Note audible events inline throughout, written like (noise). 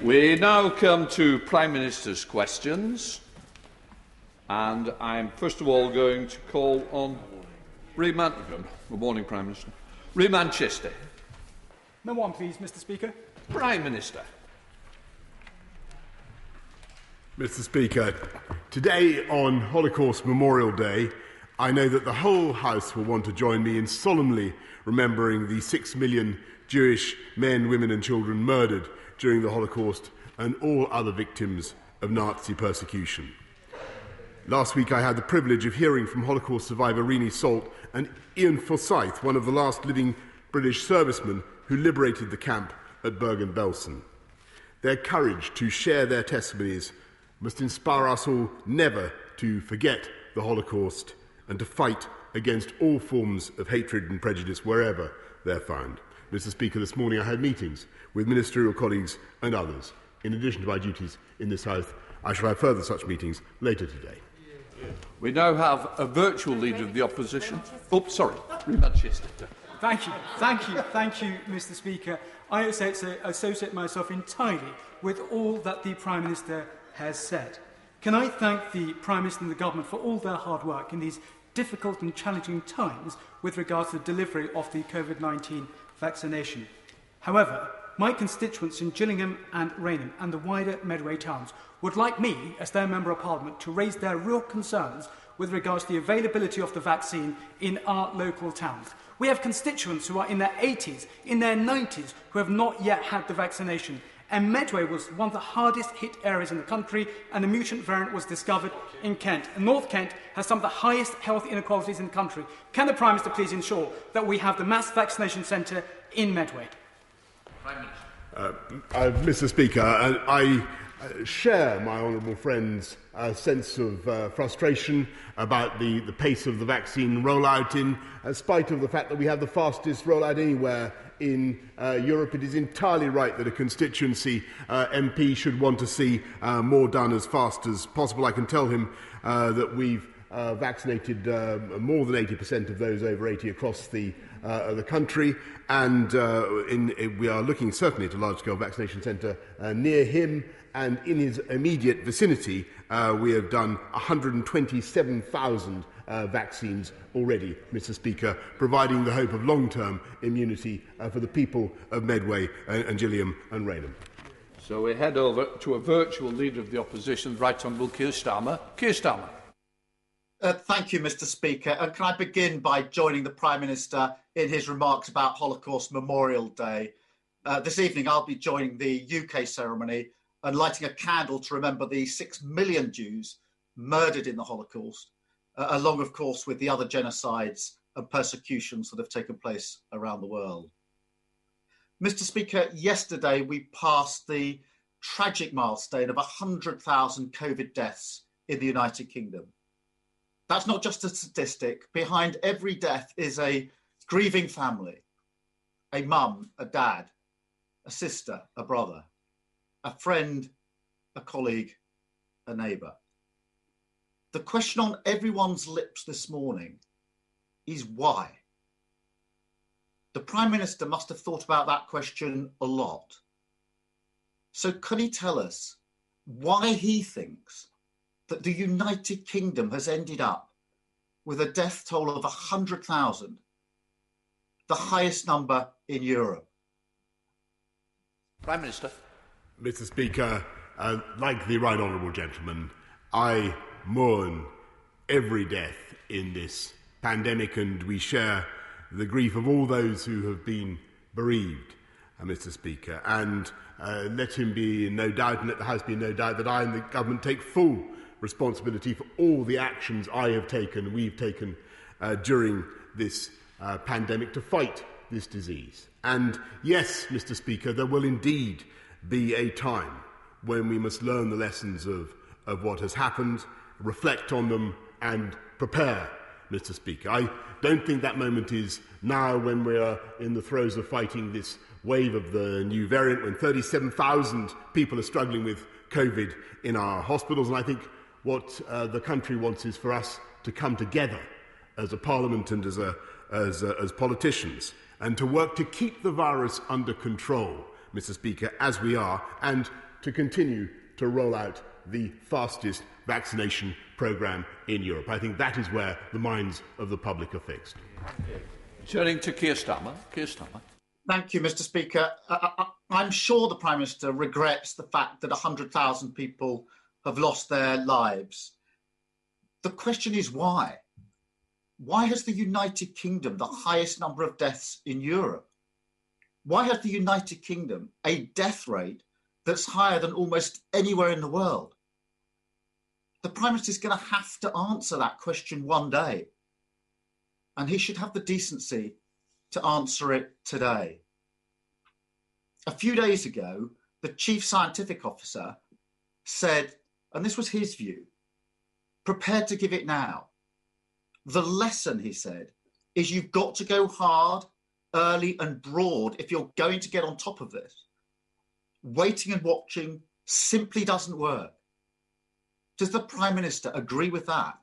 We now come to Prime Minister's questions. And I'm first of all going to call on Rehman Chishti. Good morning, Prime Minister. Rehman Chishti. No one, please, Mr. Speaker. Prime Minister. Mr. Speaker, today on Holocaust Memorial Day, I know that the whole House will want to join me in solemnly remembering the six million Jewish men, women, and children murdered during the Holocaust and all other victims of Nazi persecution. Last week, I had the privilege of hearing from Holocaust survivor Renee Salt and Ian Forsyth, one of the last living British servicemen who liberated the camp at Bergen Belsen. Their courage to share their testimonies must inspire us all never to forget the Holocaust and to fight against all forms of hatred and prejudice wherever they're found. Mr. Speaker, this morning I had meetings with ministerial colleagues and others. In addition to my duties in this House, I shall have further such meetings later today. We now have a virtual leader of the opposition. Oh, sorry, Manchester. Thank you, thank you, thank you, Mr. Speaker. I associate myself entirely with all that the Prime Minister has said. Can I thank the Prime Minister and the Government for all their hard work in these difficult and challenging times with regard to the delivery of the COVID 19 vaccination? However, my constituents in Gillingham and Rainham and the wider Medway towns would like me, as their Member of Parliament, to raise their real concerns with regards to the availability of the vaccine in our local towns. We have constituents who are in their 80s, in their 90s, who have not yet had the vaccination. And Medway was one of the hardest hit areas in the country, and the mutant variant was discovered in Kent. And North Kent has some of the highest health inequalities in the country. Can the Prime Minister please ensure that we have the mass vaccination centre in Medway? Uh, uh, Mr. Speaker, uh, I uh, share my honourable friend's uh, sense of uh, frustration about the, the pace of the vaccine rollout, in spite of the fact that we have the fastest rollout anywhere in uh, Europe. It is entirely right that a constituency uh, MP should want to see uh, more done as fast as possible. I can tell him uh, that we've uh, vaccinated uh, more than 80% of those over 80 across the, uh, the country, and uh, in, in, we are looking certainly at a large-scale vaccination centre uh, near him and in his immediate vicinity, uh, we have done 127,000 uh, vaccines already, Mr. Speaker, providing the hope of long term immunity uh, for the people of Medway and, and Gilliam and Raynham. So we head over to a virtual leader of the opposition, Right Honourable Keir Starmer. Keir Starmer. Uh, thank you, Mr. Speaker. Uh, can I begin by joining the Prime Minister in his remarks about Holocaust Memorial Day? Uh, this evening, I'll be joining the UK ceremony and lighting a candle to remember the six million Jews murdered in the Holocaust, uh, along, of course, with the other genocides and persecutions that have taken place around the world. Mr. Speaker, yesterday we passed the tragic milestone of 100,000 COVID deaths in the United Kingdom. That's not just a statistic. Behind every death is a grieving family, a mum, a dad, a sister, a brother, a friend, a colleague, a neighbour. The question on everyone's lips this morning is why? The Prime Minister must have thought about that question a lot. So, can he tell us why he thinks that the United Kingdom has ended up with a death toll of 100,000, the highest number in Europe. Prime Minister. Mr. Speaker, uh, like the right honourable gentleman, I mourn every death in this pandemic and we share the grief of all those who have been bereaved, uh, Mr. Speaker. And uh, let him be in no doubt, and let the House be in no doubt, that I and the government take full responsibility for all the actions I have taken, we've taken uh, during this uh, pandemic to fight this disease. And yes, Mr. Speaker, there will indeed be a time when we must learn the lessons of, of what has happened, reflect on them, and prepare, Mr. Speaker. I don't think that moment is now when we are in the throes of fighting this wave of the new variant, when 37,000 people are struggling with COVID in our hospitals. And I think what uh, the country wants is for us to come together as a parliament and as a, as, a, as politicians and to work to keep the virus under control Mr. Speaker, as we are, and to continue to roll out the fastest vaccination programme in Europe. I think that is where the minds of the public are fixed. Turning to Keir Starmer. Keir Starmer. Thank you, Mr. Speaker. Uh, I'm sure the Prime Minister regrets the fact that 100,000 people have lost their lives. The question is why? Why has the United Kingdom the highest number of deaths in Europe? Why has the United Kingdom a death rate that's higher than almost anywhere in the world? The Prime Minister is going to have to answer that question one day. And he should have the decency to answer it today. A few days ago, the chief scientific officer said, and this was his view, prepared to give it now. The lesson, he said, is you've got to go hard, early, and broad if you're going to get on top of this. Waiting and watching simply doesn't work. Does the Prime Minister agree with that?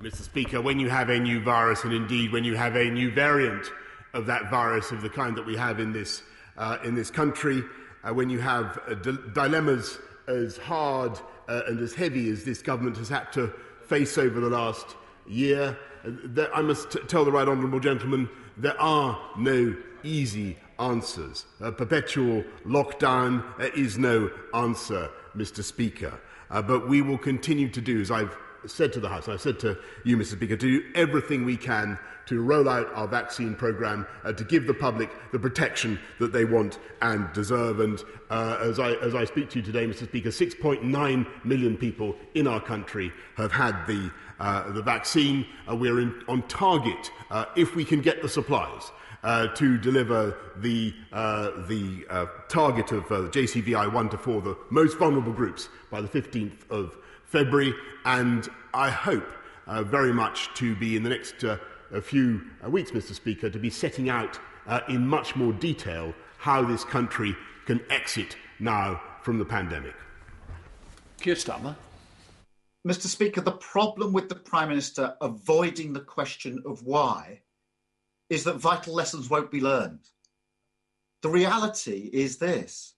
Mr. Speaker, when you have a new virus, and indeed when you have a new variant of that virus of the kind that we have in this, uh, in this country, uh, when you have uh, dilemmas as hard uh, and as heavy as this government has had to face over the last year, there, I must tell the right honourable gentleman there are no easy answers. A perpetual lockdown is no answer, Mr. Speaker. Uh, but we will continue to do, as I've said to the House, I've said to you, Mr. Speaker, to do everything we can to roll out our vaccine programme uh, to give the public the protection that they want and deserve. And uh, as, I, as I speak to you today, Mr. Speaker, 6.9 million people in our country have had the, uh, the vaccine. Uh, we're in, on target uh, if we can get the supplies. Uh, to deliver the, uh, the uh, target of uh, JCVI 1 to 4, the most vulnerable groups, by the 15th of February, and I hope uh, very much to be in the next uh, few uh, weeks, Mr. Speaker, to be setting out uh, in much more detail how this country can exit now from the pandemic. Keir Starmer. Mr. Speaker, the problem with the Prime Minister avoiding the question of why is that vital lessons won't be learned. The reality is this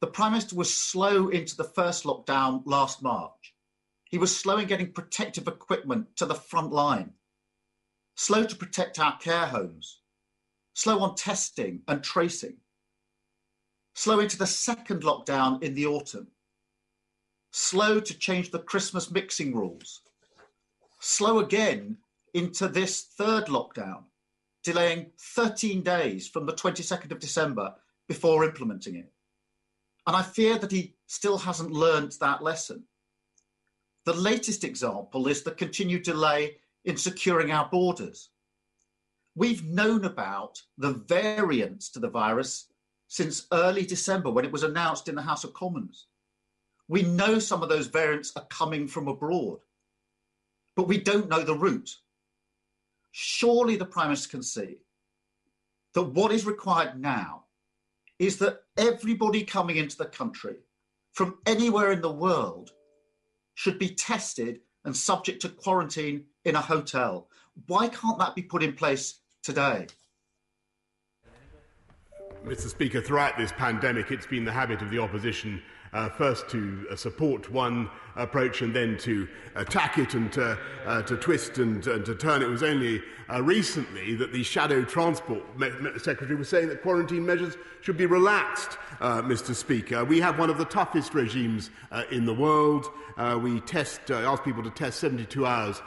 the Prime Minister was slow into the first lockdown last March. He was slow in getting protective equipment to the front line, slow to protect our care homes, slow on testing and tracing, slow into the second lockdown in the autumn, slow to change the Christmas mixing rules, slow again into this third lockdown, delaying 13 days from the 22nd of December before implementing it. And I fear that he still hasn't learned that lesson. The latest example is the continued delay in securing our borders. We've known about the variants to the virus since early December when it was announced in the House of Commons. We know some of those variants are coming from abroad, but we don't know the route. Surely the Prime Minister can see that what is required now is that everybody coming into the country from anywhere in the world should be tested and subject to quarantine in a hotel. Why can't that be put in place today? Mr. Speaker, throughout this pandemic, it's been the habit of the opposition uh, first to uh, support one approach and then to attack it and to, uh, to twist and, and, to turn. It was only uh, recently that the Shadow Transport Secretary was saying that quarantine measures should be relaxed, uh, Mr. Speaker. We have one of the toughest regimes uh, in the world. Uh, we test, ask people to test 72 hours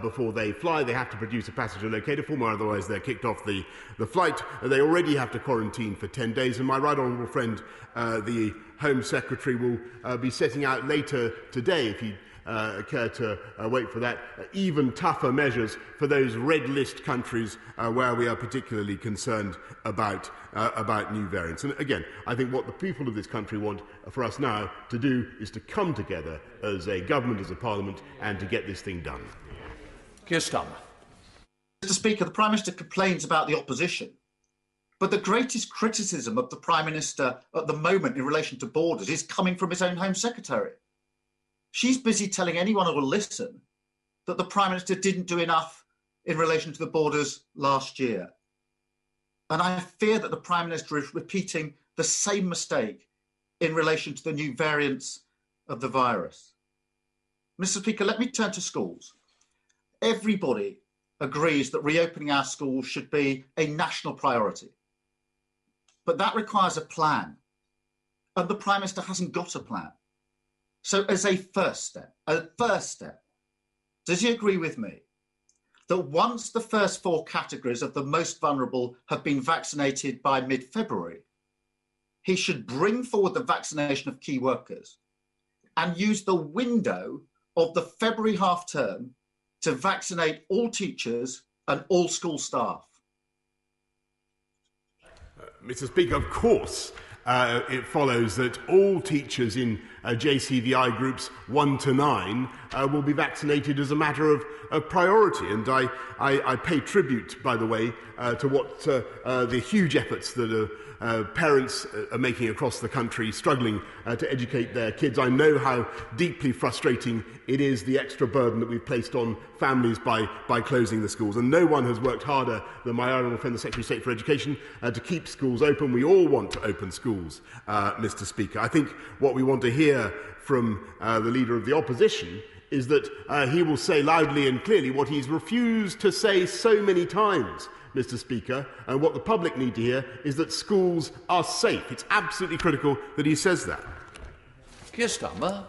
before they fly. They have to produce a passenger locator form, or otherwise they're kicked off the, the flight. they already have to quarantine for 10 days. And my right honourable friend, the Home Secretary, will be setting out later today today, if you uh, care to uh, wait for that, uh, even tougher measures for those red list countries uh, where we are particularly concerned about, uh, about new variants. And again, I think what the people of this country want for us now to do is to come together as a government, as a parliament, and to get this thing done. Keir Starmer. Mr. Speaker, the Prime Minister complains about the opposition. But the greatest criticism of the Prime Minister at the moment in relation to borders is coming from his own Home Secretary. She's busy telling anyone who will listen that the Prime Minister didn't do enough in relation to the borders last year. And I fear that the Prime Minister is repeating the same mistake in relation to the new variants of the virus. Mr. Speaker, let me turn to schools. Everybody agrees that reopening our schools should be a national priority. But that requires a plan. And the Prime Minister hasn't got a plan. So, as a first step, a first step, does he agree with me that once the first four categories of the most vulnerable have been vaccinated by mid February, he should bring forward the vaccination of key workers and use the window of the February half term to vaccinate all teachers and all school staff? Uh, Mr. Speaker, of course, uh, it follows that all teachers in uh, JCVI groups 1 to 9 uh, will be vaccinated as a matter of, of priority. And I, I, I pay tribute, by the way, uh, to what uh, uh, the huge efforts that are uh, parents uh, are making across the country, struggling uh, to educate their kids. I know how deeply frustrating it is, the extra burden that we've placed on families by, by closing the schools. And no one has worked harder than my honourable friend, the Secretary of State for Education, uh, to keep schools open. We all want to open schools, uh, Mr. Speaker. I think what we want to hear from the Leader of the Opposition is that he will say loudly and clearly what he's refused to say so many times Mr. Speaker, and what the public need to hear is that schools are safe. It's absolutely critical that he says that. Keir Starmer.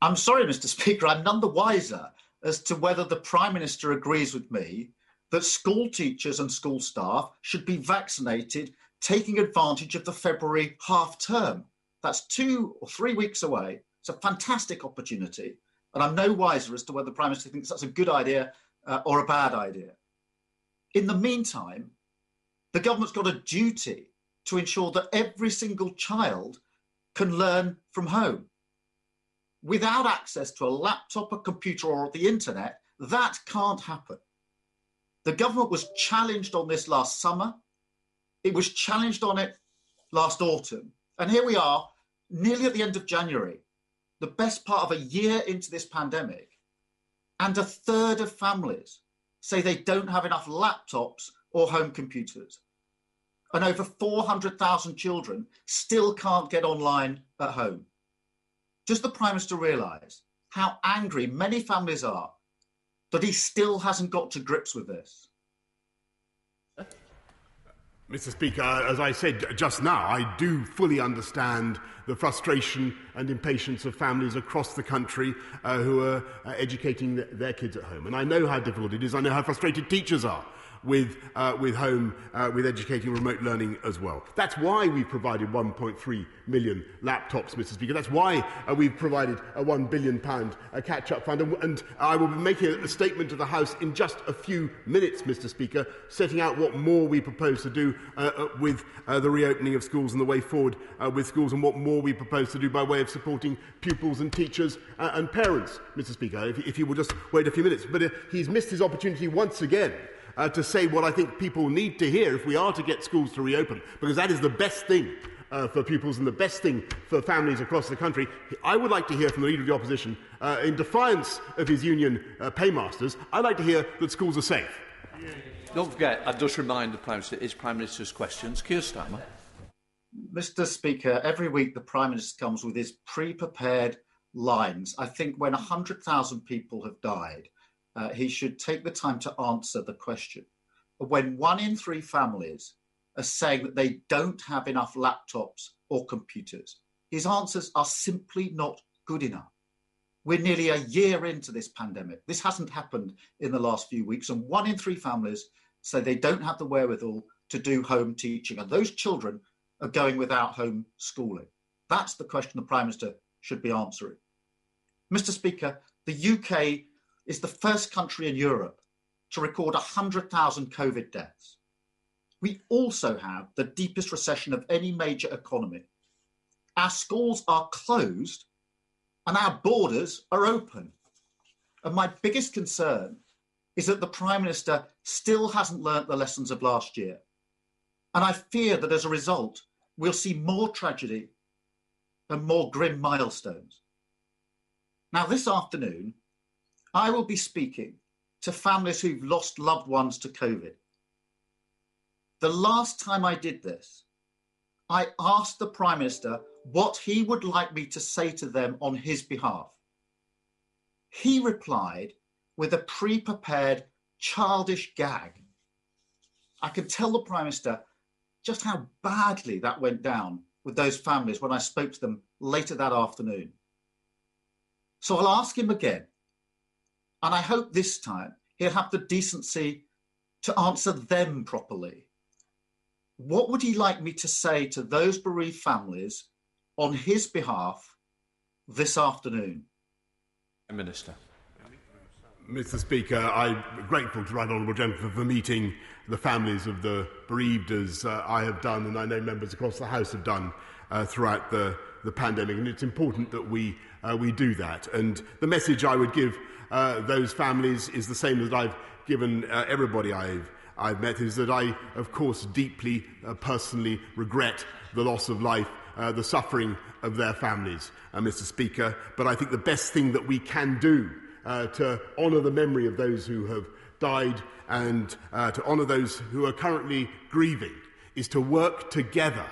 I'm sorry, Mr. Speaker, I'm none the wiser as to whether the Prime Minister agrees with me that school teachers and school staff should be vaccinated, taking advantage of the February half term. That's two or three weeks away. It's a fantastic opportunity. And I'm no wiser as to whether the Prime Minister thinks that's a good idea uh, or a bad idea. In the meantime, the government's got a duty to ensure that every single child can learn from home. Without access to a laptop, a computer, or the internet, that can't happen. The government was challenged on this last summer. It was challenged on it last autumn. And here we are, nearly at the end of January, the best part of a year into this pandemic, and a third of families say they don't have enough laptops or home computers. And over 400,000 children still can't get online at home. Does the Prime Minister realise how angry many families are that he still hasn't got to grips with this? Mr. Speaker, as I said just now, I do fully understand the frustration and impatience of families across the country uh, who are uh, educating th their kids at home. And I know how difficult it is. I know how frustrated teachers are. With, uh, with home, uh, with educating remote learning as well. That's why we've provided 1.3 million laptops, Mr. Speaker. That's why uh, we've provided a £1 billion a catch-up fund. And, and I will be making a, statement to the House in just a few minutes, Mr. Speaker, setting out what more we propose to do uh, uh, with uh, the reopening of schools and the way forward uh, with schools and what more we propose to do by way of supporting pupils and teachers uh, and parents, Mr. Speaker, if, if you will just wait a few minutes. But uh, he's missed his opportunity once again uh, to say what I think people need to hear if we are to get schools to reopen, because that is the best thing uh, for pupils and the best thing for families across the country. I would like to hear from the Leader of the Opposition, uh, in defiance of his union uh, paymasters, I'd like to hear that schools are safe. Don't forget, I just remind the Prime Minister, it's Prime Minister's questions. Keir Starmer. Mr Speaker, every week the Prime Minister comes with his pre-prepared lines. I think when 100,000 people have died, uh, he should take the time to answer the question. When one in three families are saying that they don't have enough laptops or computers, his answers are simply not good enough. We're nearly a year into this pandemic. This hasn't happened in the last few weeks, and one in three families say they don't have the wherewithal to do home teaching, and those children are going without home schooling. That's the question the Prime Minister should be answering. Mr. Speaker, the UK is the first country in Europe to record 100,000 COVID deaths. We also have the deepest recession of any major economy. Our schools are closed and our borders are open. And my biggest concern is that the Prime Minister still hasn't learnt the lessons of last year. And I fear that as a result, we'll see more tragedy and more grim milestones. Now, this afternoon, I will be speaking to families who've lost loved ones to COVID. The last time I did this, I asked the Prime Minister what he would like me to say to them on his behalf. He replied with a pre prepared childish gag. I could tell the Prime Minister just how badly that went down with those families when I spoke to them later that afternoon. So I'll ask him again. And I hope this time he'll have the decency to answer them properly. What would he like me to say to those bereaved families on his behalf this afternoon? Minister. Mr. Speaker, I'm grateful to the Right Honourable Gentleman for meeting the families of the bereaved as uh, I have done and I know members across the House have done uh, throughout the, the pandemic. And it's important that we, uh, we do that. And the message I would give uh, those families is the same as I've given uh, everybody I've, I've met, is that I, of course, deeply uh, personally regret the loss of life, uh, the suffering of their families, uh, Mr. Speaker. But I think the best thing that we can do uh, to honour the memory of those who have died and uh, to honour those who are currently grieving is to work together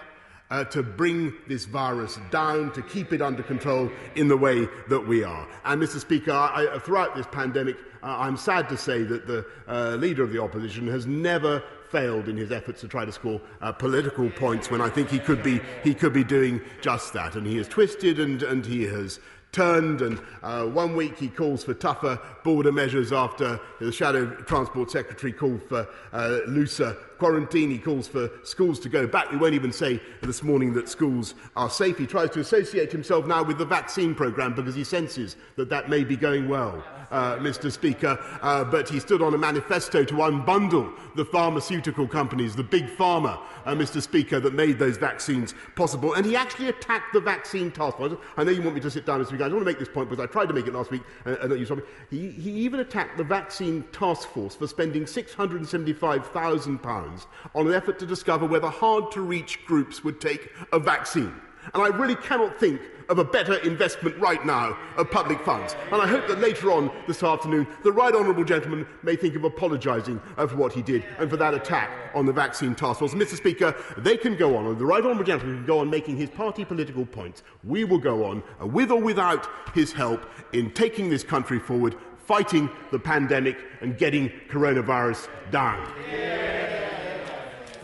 uh, to bring this virus down, to keep it under control in the way that we are. And, Mr. Speaker, I, throughout this pandemic, uh, I'm sad to say that the uh, leader of the opposition has never failed in his efforts to try to score uh, political points when I think he could be, he could be doing just that. And he has twisted and, and he has turned, and uh, one week he calls for tougher border measures after the Shadow Transport Secretary called for uh, looser quarantine. He calls for schools to go back. We won't even say this morning that schools are safe. He tries to associate himself now with the vaccine programme because he senses that that may be going well uh, Mr. Speaker, uh, but he stood on a manifesto to unbundle the pharmaceutical companies, the big pharma, uh, Mr. Speaker, that made those vaccines possible. And he actually attacked the vaccine task force. I know you want me to sit down, Mr. Speaker. I want to make this point because I tried to make it last week and, and you saw me. He, he even attacked the vaccine task force for spending £675,000 on an effort to discover whether hard to reach groups would take a vaccine. And I really cannot think of a better investment right now of public funds. And I hope that later on this afternoon, the right honourable gentleman may think of apologising for what he did and for that attack on the vaccine task force. Mr. Speaker, they can go on, and the right honourable gentleman can go on making his party political points. We will go on, uh, with or without his help, in taking this country forward, fighting the pandemic and getting coronavirus down.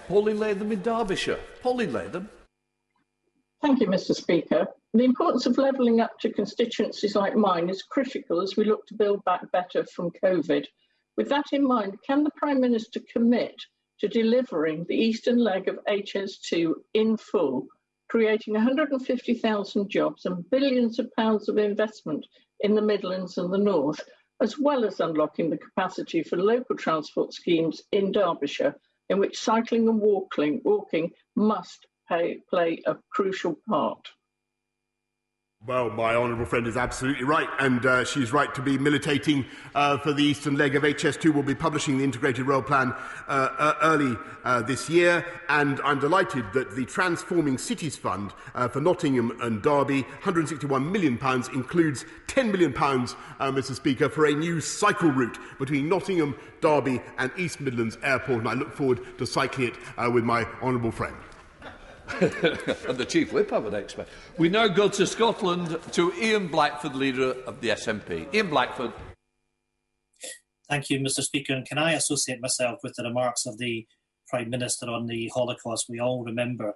Pauline Latham in Derbyshire. Pauline Latham. Thank you, Mr. Speaker. The importance of levelling up to constituencies like mine is critical as we look to build back better from COVID. With that in mind, can the Prime Minister commit to delivering the eastern leg of HS2 in full, creating 150,000 jobs and billions of pounds of investment in the Midlands and the North, as well as unlocking the capacity for local transport schemes in Derbyshire, in which cycling and walking, walking must pay, play a crucial part. Well, my honourable friend is absolutely right, and uh, she's right to be militating uh, for the eastern leg of HS2. We'll be publishing the integrated rail plan uh, uh early uh, this year, and I'm delighted that the Transforming Cities Fund uh, for Nottingham and Derby, £161 million, includes £10 million, Mr. Speaker, for a new cycle route between Nottingham, Derby, and East Midlands Airport, and I look forward to cycling it with my honourable friend. And (laughs) the Chief Whip, I would expect. We now go to Scotland to Ian Blackford, leader of the SNP. Ian Blackford. Thank you, Mr. Speaker. And can I associate myself with the remarks of the Prime Minister on the Holocaust? We all remember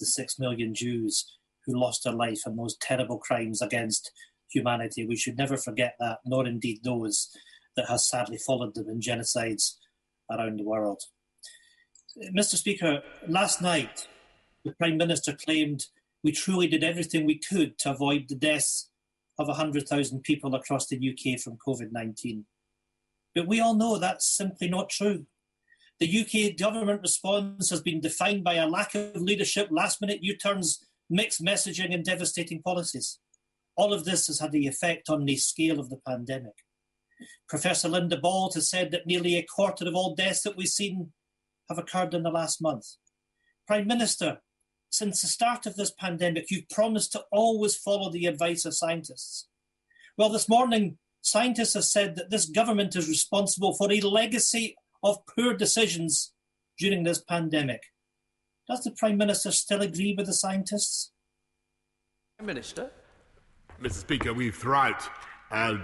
the six million Jews who lost their life in those terrible crimes against humanity. We should never forget that, nor indeed those that have sadly followed them in genocides around the world. Mr. Speaker, last night the Prime Minister claimed we truly did everything we could to avoid the deaths of 100,000 people across the UK from COVID 19. But we all know that's simply not true. The UK government response has been defined by a lack of leadership, last minute U turns, mixed messaging, and devastating policies. All of this has had the effect on the scale of the pandemic. Professor Linda Bauld has said that nearly a quarter of all deaths that we've seen have occurred in the last month. Prime Minister, since the start of this pandemic, you've promised to always follow the advice of scientists. Well, this morning, scientists have said that this government is responsible for a legacy of poor decisions during this pandemic. Does the Prime Minister still agree with the scientists? Prime Minister. Mr. Speaker, we've throughout uh,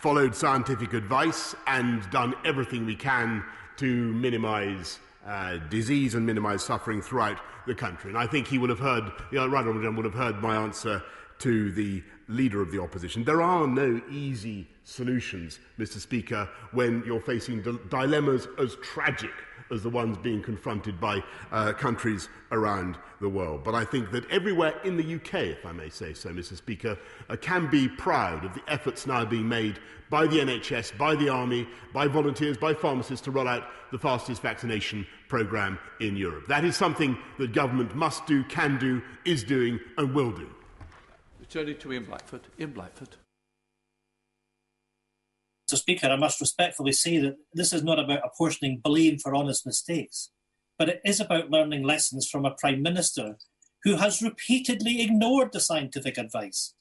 followed scientific advice and done everything we can to minimise uh, disease and minimise suffering throughout the country. And I think he will have heard, the Right Honourable would have heard my answer to the leader of the opposition. There are no easy solutions, Mr. Speaker, when you're facing dilemmas as tragic as the ones being confronted by uh, countries around the world. But I think that everywhere in the UK, if I may say so, Mr. Speaker, uh, can be proud of the efforts now being made by the NHS, by the Army, by volunteers, by pharmacists to roll out the fastest vaccination programme in Europe. That is something that government must do, can do, is doing, and will do. Returning to Ian Blackford. Ian Blackford. Mr. Speaker, I must respectfully say that this is not about apportioning blame for honest mistakes, but it is about learning lessons from a Prime Minister who has repeatedly ignored the scientific advice.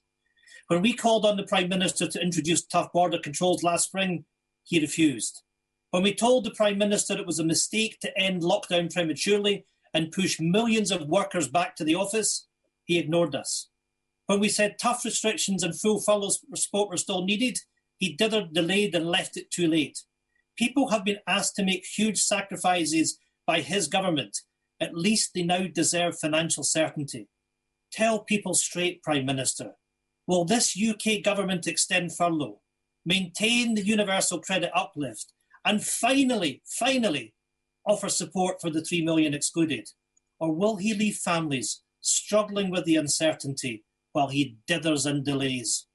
When we called on the Prime Minister to introduce tough border controls last spring, he refused. When we told the Prime Minister it was a mistake to end lockdown prematurely and push millions of workers back to the office, he ignored us. When we said tough restrictions and full furlough support were still needed, he dithered, delayed, and left it too late. People have been asked to make huge sacrifices by his government. At least they now deserve financial certainty. Tell people straight, Prime Minister. Will this UK government extend furlough, maintain the universal credit uplift, and finally, finally, offer support for the 3 million excluded? Or will he leave families struggling with the uncertainty while he dithers and delays?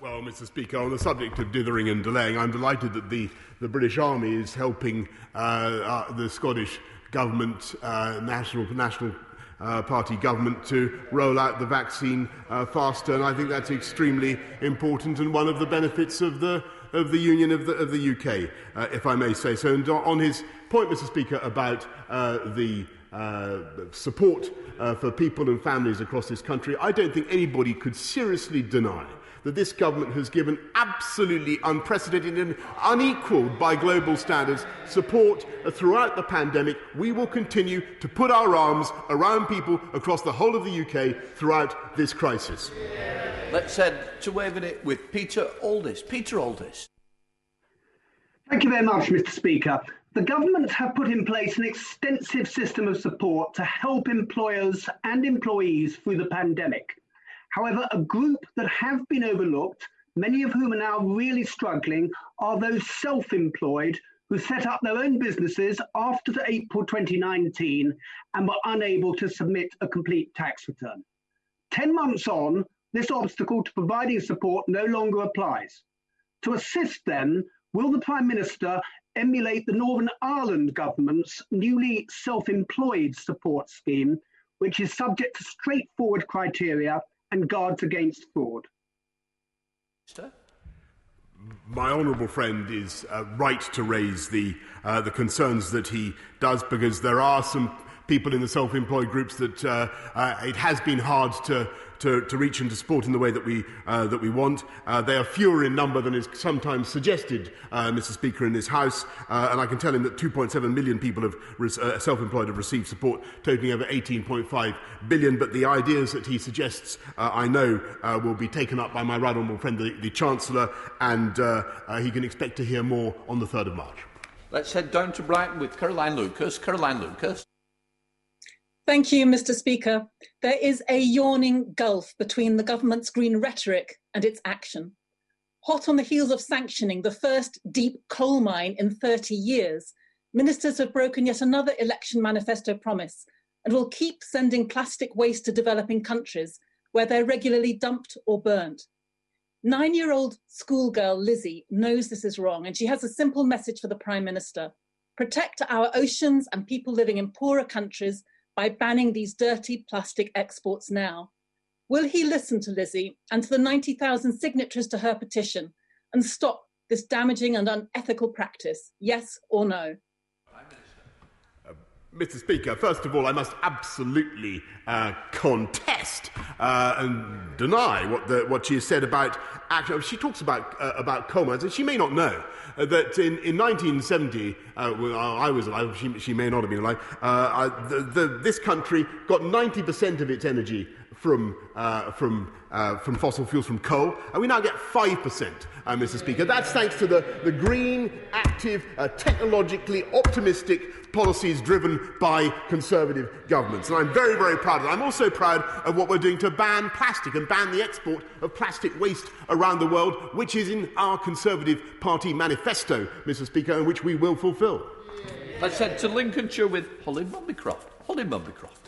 Well, Mr. Speaker, on the subject of dithering and delaying, I'm delighted that the, the British Army is helping uh, uh, the Scottish government, uh, national, national uh, party government, to roll out the vaccine uh, faster, and I think that's extremely important and one of the benefits of the of the Union of the, of the UK, uh, if I may say so. And on his point, Mr. Speaker, about the uh, support uh, for people and families across this country, I don't think anybody could seriously deny that this government has given absolutely unprecedented and unequalled by global standards support throughout the pandemic. We will continue to put our arms around people across the whole of the UK throughout this crisis. Let's head to Waveney with Peter Aldous. Peter Aldous. Thank you very much, Mr. Speaker. The government have put in place an extensive system of support to help employers and employees through the pandemic. However, a group that have been overlooked, many of whom are now really struggling, are those self employed who set up their own businesses after April 2019 and were unable to submit a complete tax return. 10 months on, this obstacle to providing support no longer applies. To assist them, will the Prime Minister emulate the Northern Ireland government's newly self employed support scheme, which is subject to straightforward criteria and guards against fraud. My honourable friend is uh, right to raise the, uh, the concerns that he does because there are some people in the self-employed groups that uh, uh, it has been hard to, to, to, reach and to support in the way that we, uh, that we want. Uh, they are fewer in number than is sometimes suggested, uh, Mr. Speaker, in this House. Uh, and I can tell him that 2.7 million people have self-employed have received support, totaling over 18.5 billion. But the ideas that he suggests, I know, will be taken up by my right honourable friend, the, the Chancellor, and he can expect to hear more on the 3rd of March. Let's head down to Brighton with Caroline Lucas. Caroline Lucas. Thank you, Mr. Speaker. There is a yawning gulf between the government's green rhetoric and its action. Hot on the heels of sanctioning the first deep coal mine in 30 years, ministers have broken yet another election manifesto promise and will keep sending plastic waste to developing countries where they're regularly dumped or burnt. Nine year old schoolgirl Lizzie knows this is wrong, and she has a simple message for the Prime Minister protect our oceans and people living in poorer countries by banning these dirty plastic exports now? Will he listen to Lizzie and to the 90,000 signatories to her petition and stop this damaging and unethical practice? Yes or no? Mr. Speaker, first of all, I must absolutely uh, contest uh, and deny what, the, what she has said about action. She talks about, uh, about coal mines, and she may not know uh, that in, in 1970, uh, well, I was alive, she, she, may not have been alive, uh, the, the, this country got 90% of its energy from, uh, from, uh, from fossil fuels, from coal, and we now get 5%, uh, Mr. Speaker. That's thanks to the, the green, active, uh, technologically optimistic policies driven by conservative governments. And I'm very, very proud of that. I'm also proud of what we're doing to ban plastic and ban the export of plastic waste around the world, which is in our Conservative Party manifesto, Mr. Speaker, and which we will fulfil. I said to Lincolnshire with Holly Mumby-Croft. Holly Mumby-Croft.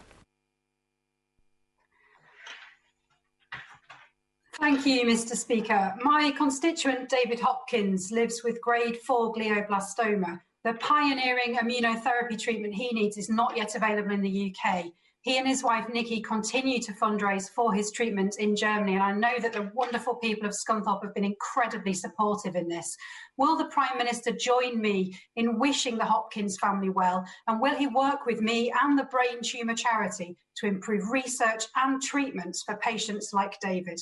Thank you, Mr. Speaker. My constituent, David Hopkins, lives with grade 4 glioblastoma. The pioneering immunotherapy treatment he needs is not yet available in the UK. He and his wife Nikki continue to fundraise for his treatment in Germany, and I know that the wonderful people of Scunthorpe have been incredibly supportive in this. Will the Prime Minister join me in wishing the Hopkins family well, and will he work with me and the Brain Tumour Charity to improve research and treatments for patients like David?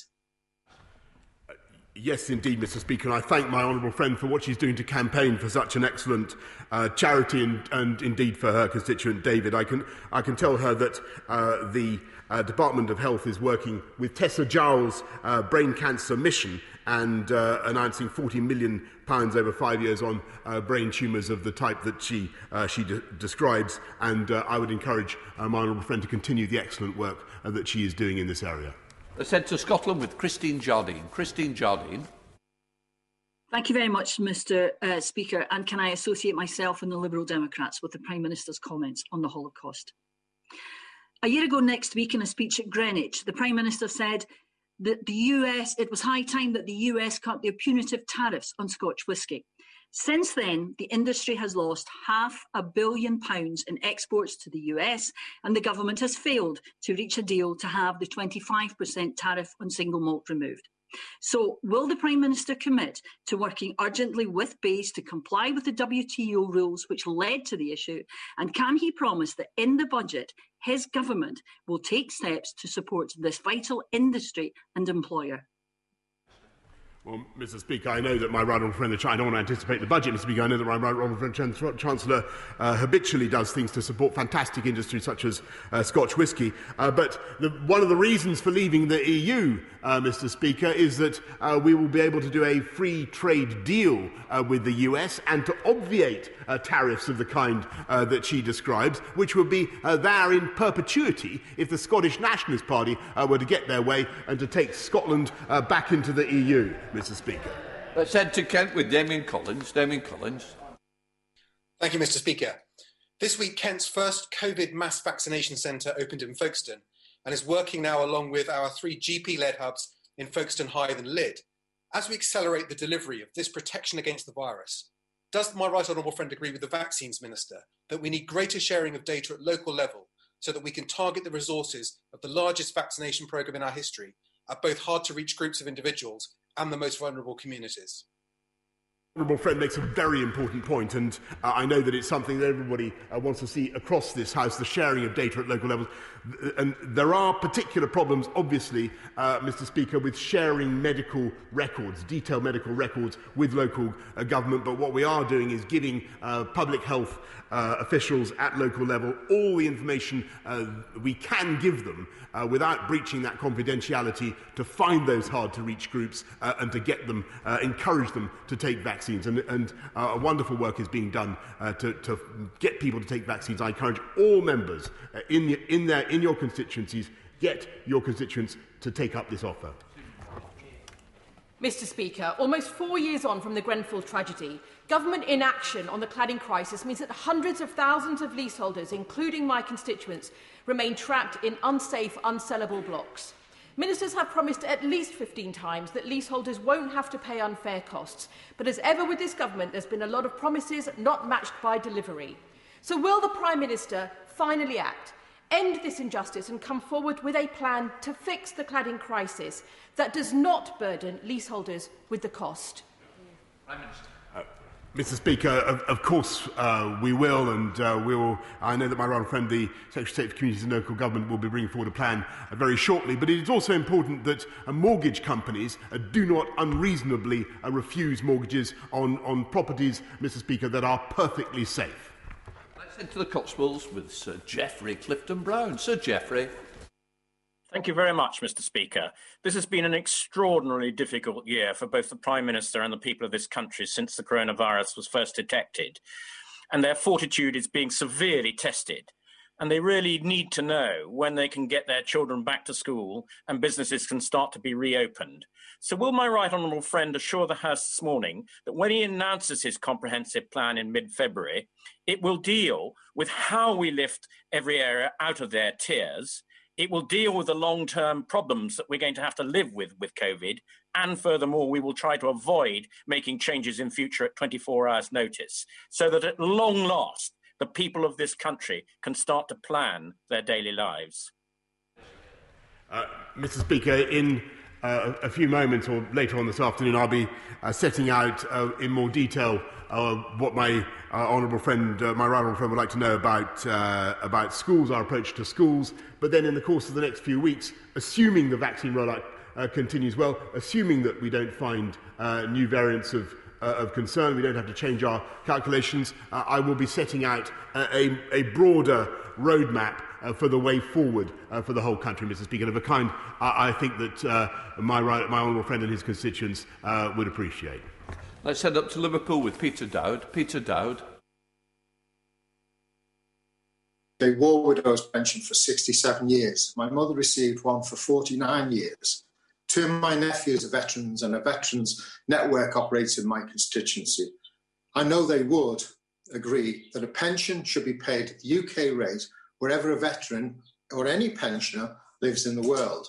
Yes, indeed, Mr. Speaker, and I thank my honourable friend for what she's doing to campaign for such an excellent uh, charity and, and, indeed for her constituent David. I can, I can tell her that uh, the uh, Department of Health is working with Tessa Jowell's uh, brain cancer mission and uh, announcing £40 million pounds over five years on uh, brain tumours of the type that she, she de- describes. And I would encourage my honourable friend to continue the excellent work that she is doing in this area. Sent to Scotland with Christine Jardine. Christine Jardine. Thank you very much, Mr uh, Speaker. And can I associate myself and the Liberal Democrats with the Prime Minister's comments on the Holocaust? A year ago next week, in a speech at Greenwich, the Prime Minister said that the US, it was high time that the US cut their punitive tariffs on Scotch whisky. Since then, the industry has lost half a billion pounds in exports to the US, and the government has failed to reach a deal to have the 25% tariff on single malt removed. So, will the Prime Minister commit to working urgently with BASE to comply with the WTO rules which led to the issue? And can he promise that in the budget, his government will take steps to support this vital industry and employer? Well, Mr. Speaker, I know that my right honourable friend, the I don't want to anticipate the budget, Mr. Speaker. I know that my right honourable friend, Ch- Chancellor, uh, habitually does things to support fantastic industries such as uh, Scotch whisky. Uh, but the, one of the reasons for leaving the EU, uh, Mr. Speaker, is that uh, we will be able to do a free trade deal uh, with the US and to obviate tariffs of the kind that she describes, which would be there in perpetuity if the Scottish Nationalist Party were to get their way and to take Scotland back into the EU. Mr. Speaker. Let's head to Kent with Damian Collins. Damian Collins. Thank you, Mr. Speaker. This week, Kent's first COVID mass vaccination centre opened in Folkestone and is working now along with our three GP led hubs in Folkestone, Hythe, and Lydd. As we accelerate the delivery of this protection against the virus, does my right honourable friend agree with the Vaccines Minister that we need greater sharing of data at local level so that we can target the resources of the largest vaccination programme in our history at both hard to reach groups of individuals and the most vulnerable communities. Honourable friend makes a very important point, and uh, I know that it's something that everybody uh, wants to see across this House the sharing of data at local levels. And there are particular problems, obviously, uh, Mr. Speaker, with sharing medical records, detailed medical records with local uh, government. But what we are doing is giving uh, public health uh, officials at local level all the information we can give them without breaching that confidentiality to find those hard to reach groups and to get them, encourage them to take vaccines. vaccines. And, and uh, wonderful work is being done uh, to, to get people to take vaccines. I encourage all members uh, in, the, in, their, in your constituencies, get your constituents to take up this offer. Mr Speaker, almost four years on from the Grenfell tragedy, government inaction on the cladding crisis means that hundreds of thousands of leaseholders, including my constituents, remain trapped in unsafe, unsellable blocks. Ministers have promised at least 15 times that leaseholders won't have to pay unfair costs, but as ever with this government, there's been a lot of promises not matched by delivery. So will the Prime Minister finally act, end this injustice and come forward with a plan to fix the cladding crisis that does not burden leaseholders with the cost? Prime Minister. Mr. Speaker, of, of course uh, we will, and uh, we will. I know that my royal friend, the Secretary of State for Communities and Local Government, will be bringing forward a plan uh, very shortly. But it is also important that uh, mortgage companies uh, do not unreasonably uh, refuse mortgages on, on properties, Mr. Speaker, that are perfectly safe. Let's head to the Cotswolds with Sir Geoffrey Clifton Brown. Sir Geoffrey. Thank you very much, Mr. Speaker. This has been an extraordinarily difficult year for both the Prime Minister and the people of this country since the coronavirus was first detected. And their fortitude is being severely tested. And they really need to know when they can get their children back to school and businesses can start to be reopened. So, will my right honourable friend assure the House this morning that when he announces his comprehensive plan in mid February, it will deal with how we lift every area out of their tiers? It will deal with the long term problems that we're going to have to live with with COVID. And furthermore, we will try to avoid making changes in future at 24 hours notice so that at long last, the people of this country can start to plan their daily lives. Uh, Mr. Speaker, in uh, a few moments or later on this afternoon, I'll be uh, setting out uh, in more detail uh, what my uh, honourable friend, uh, my rival friend, would like to know about, uh, about schools, our approach to schools. But then, in the course of the next few weeks, assuming the vaccine rollout uh, continues well, assuming that we don't find uh, new variants of of concern, we don't have to change our calculations, I will be setting out a, a broader roadmap uh, for the way forward uh, for the whole country, Mr. Speaker, of a kind I, I think that uh, my, right, my honourable friend and his constituents would appreciate. Let's head up to Liverpool with Peter Dowd. Peter Dowd. They war widow's pension for 67 years. My mother received one for 49 years. Two of my nephews are veterans, and a veterans network operates in my constituency. I know they would agree that a pension should be paid at the UK rate wherever a veteran or any pensioner lives in the world.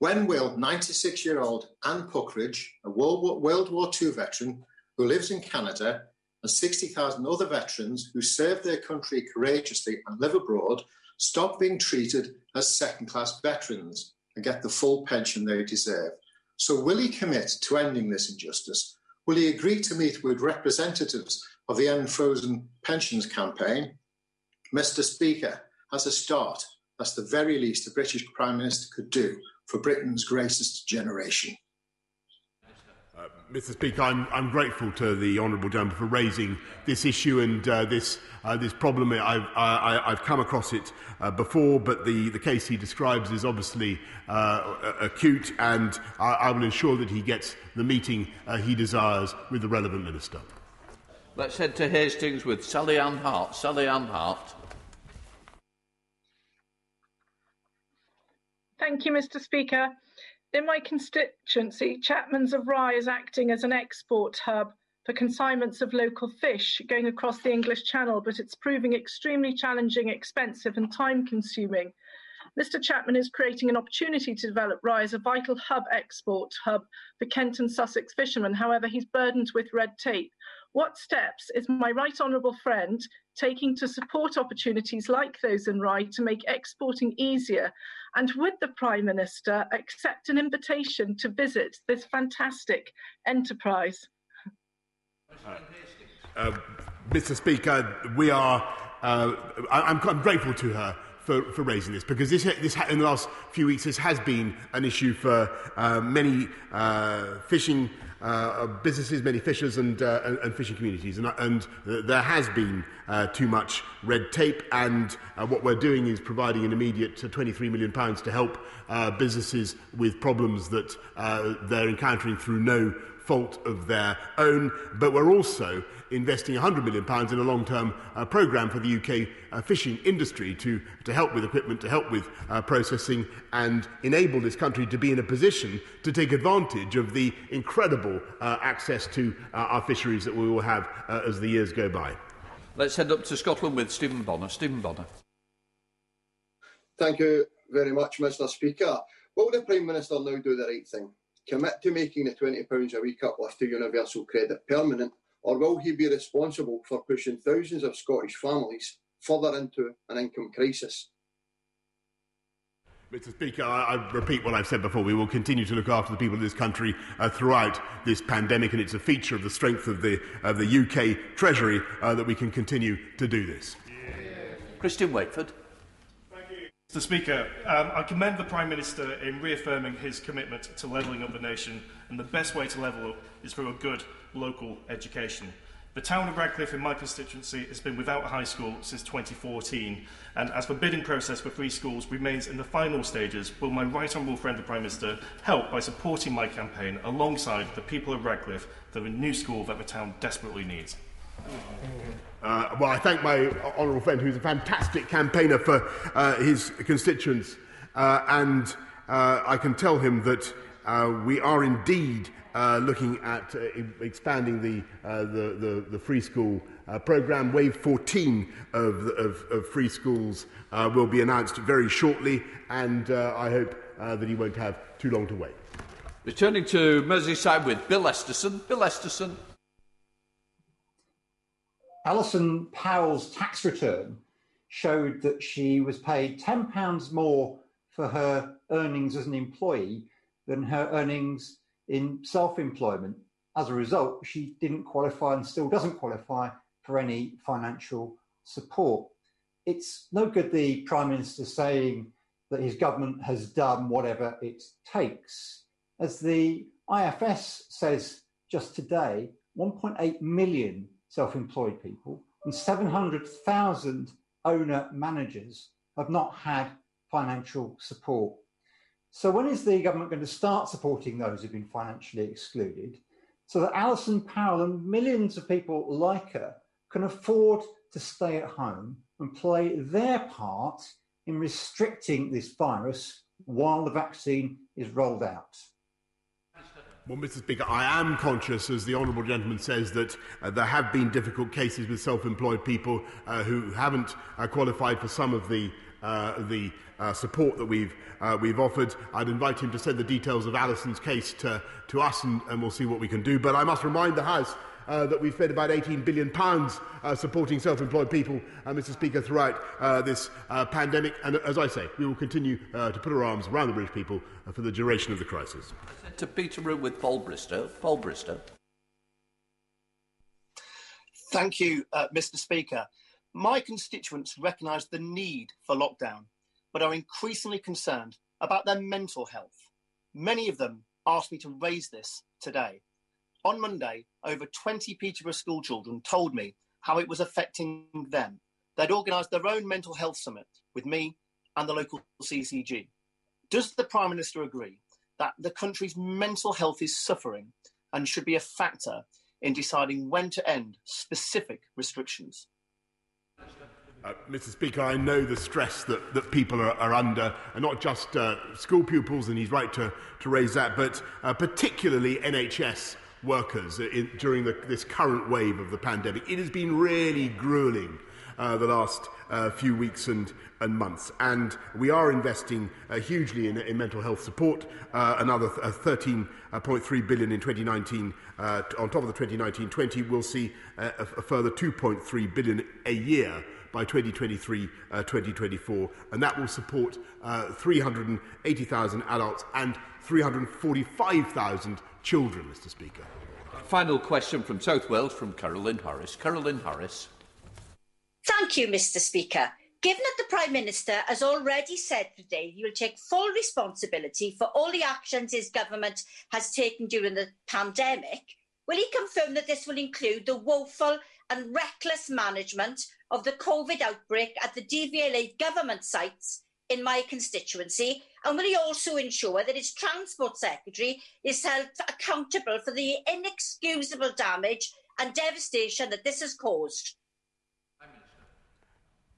When will 96 year old Anne Puckridge, a World War, II veteran who lives in Canada, and 60,000 other veterans who served their country courageously and live abroad stop being treated as second class veterans and get the full pension they deserve? So, will he commit to ending this injustice? Will he agree to meet with representatives of the Unfrozen Pensions campaign? Mr. Speaker, as a start, that's the very least the British Prime Minister could do for Britain's greatest generation. Uh, Mr. Speaker, I'm, I'm grateful to the honourable gentleman for raising this issue and uh, this, uh, this problem. I've, I, I've come across it uh, before, but the, the case he describes is obviously uh, acute, and I, I will ensure that he gets the meeting uh, he desires with the relevant minister. Let's head to Hastings with Sally Ann Hart. Sally Ann Hart. Thank you, Mr. Speaker. In my constituency, Chapman's of Rye is acting as an export hub for consignments of local fish going across the English Channel, but it's proving extremely challenging, expensive, and time consuming. Mr. Chapman is creating an opportunity to develop Rye as a vital hub export hub for Kent and Sussex fishermen. However, he's burdened with red tape. What steps is my right honourable friend taking to support opportunities like those in Rye to make exporting easier? And would the Prime Minister accept an invitation to visit this fantastic enterprise? Uh, uh, Mr. Speaker, we are. Uh, I, am I'm grateful to her for, for raising this because this, this in the last few weeks this has been an issue for uh, many uh, fishing uh, businesses, many fishers and, uh, and, and, fishing communities, and, and there has been uh, too much red tape. And uh, what we're doing is providing an immediate 23 million pounds to help businesses with problems that they're encountering through no fault of their own. But we're also investing £100 million in a long-term uh, programme for the UK uh, fishing industry to, to help with equipment, to help with uh, processing and enable this country to be in a position to take advantage of the incredible uh, access to uh, our fisheries that we will have uh, as the years go by. Let's head up to Scotland with Steven Bonnar. Steven Bonnar. Thank you very much, Mr Speaker. What will the Prime Minister now do the right thing? Commit to making the £20 a week uplift to universal credit permanent or will he be responsible for pushing thousands of Scottish families further into an income crisis? Mr. Speaker, I, I, repeat what I've said before. We will continue to look after the people of this country uh, throughout this pandemic, and it's a feature of the strength of the, of the UK Treasury uh, that we can continue to do this. Yeah. Christian Wakeford. Mr Speaker, um, I commend the Prime Minister in reaffirming his commitment to levelling up the nation, and the best way to level up is through a good local education. The town of Radcliffe in my constituency has been without a high school since 2014, and as the bidding process for free schools remains in the final stages, will my right honourable friend the Prime Minister help by supporting my campaign alongside the people of Radcliffe for the new school that the town desperately needs? Thank you. Uh, well, I thank my honourable friend, who's a fantastic campaigner for uh, his constituents, uh, and uh, I can tell him that uh, we are indeed uh, looking at expanding the, the, the, the free school programme. Wave 14 of, of, of free schools will be announced very shortly, and I hope that he won't have too long to wait. Returning to Merseyside with Bill Esterson. Bill Esterson. Alison Powell's tax return showed that she was paid £10 more for her earnings as an employee than her earnings in self-employment. As a result, she didn't qualify and still doesn't qualify for any financial support. It's no good the Prime Minister saying that his government has done whatever it takes. As the IFS says just today, 1.8 million self-employed people and 700,000 owner managers have not had financial support so when is the government going to start supporting those who've been financially excluded so that Alison Powell and millions of people like her can afford to stay at home and play their part in restricting this virus while the vaccine is rolled out? Well, Mr Speaker, I am conscious, as the honourable gentleman says, that uh, there have been difficult cases with self-employed people uh, who haven't uh, qualified for some of the uh, the uh, support that we've uh, we've offered. I'd invite him to send the details of Alison's case to to us, and, and we'll see what we can do. But I must remind the House. Uh, that we've spent about 18 billion pounds uh, supporting self-employed people, uh, Mr. Speaker, throughout uh, this uh, pandemic. And as I say, we will continue uh, to put our arms around the British people uh, for the duration of the crisis. To Peterborough with Paul Bristow. Paul Bristow. Thank you, uh, Mr Speaker. My constituents recognise the need for lockdown but are increasingly concerned about their mental health. Many of them asked me to raise this today. On Monday, over 20 Peterborough school children told me how it was affecting them. They'd organised their own mental health summit with me and the local CCG. Does the Prime Minister agree that the country's mental health is suffering and should be a factor in deciding when to end specific restrictions? Uh, Mr. Speaker, I know the stress that, that people are, are under, and not just uh, school pupils, and he's right to, to raise that, but uh, particularly NHS workers in, during the, this current wave of the pandemic. It has been really grueling uh, the last uh, few weeks and, and months. And we are investing uh, hugely in, in mental health support, uh, another th- uh, 13.3 uh, billion in 2019. Uh, on top of the 2019-20, we'll see uh, a, a further 2.3 billion a year by 2023 uh, 2024 and that will support uh, 380,000 adults and 345,000 children Mr Speaker final question from South Wales from Carolyn Harris Carolyn Harris Thank you, Mr. Speaker. Given that the Prime Minister has already said today he will take full responsibility for all the actions his government has taken during the pandemic, will he confirm that this will include the woeful and reckless management of the COVID outbreak at the DVLA government sites in my constituency? And will he also ensure that his Transport Secretary is held accountable for the inexcusable damage and devastation that this has caused?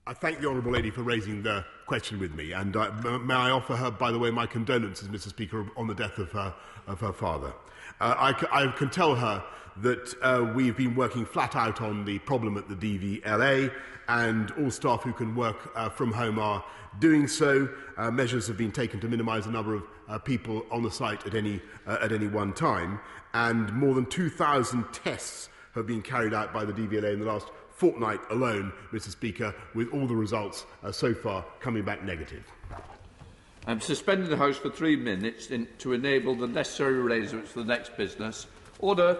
I thank the Honourable Lady for raising the question with me, and uh, may I offer her, by the way, my condolences, Mr. Speaker, on the death of her, of her father. Uh, I, can tell her that uh, we've been working flat out on the problem at the DVLA, and all staff who can work uh, from home are doing so. Uh, measures have been taken to minimise the number of uh, people on the site at any, uh, at any one time, and more than 2,000 tests have been carried out by the DVLA in the last fortnight alone, Mr Speaker, with all the results uh, so far coming back negative. I'm suspending the House for three minutes in, to enable the necessary arrangements for the next business. Order.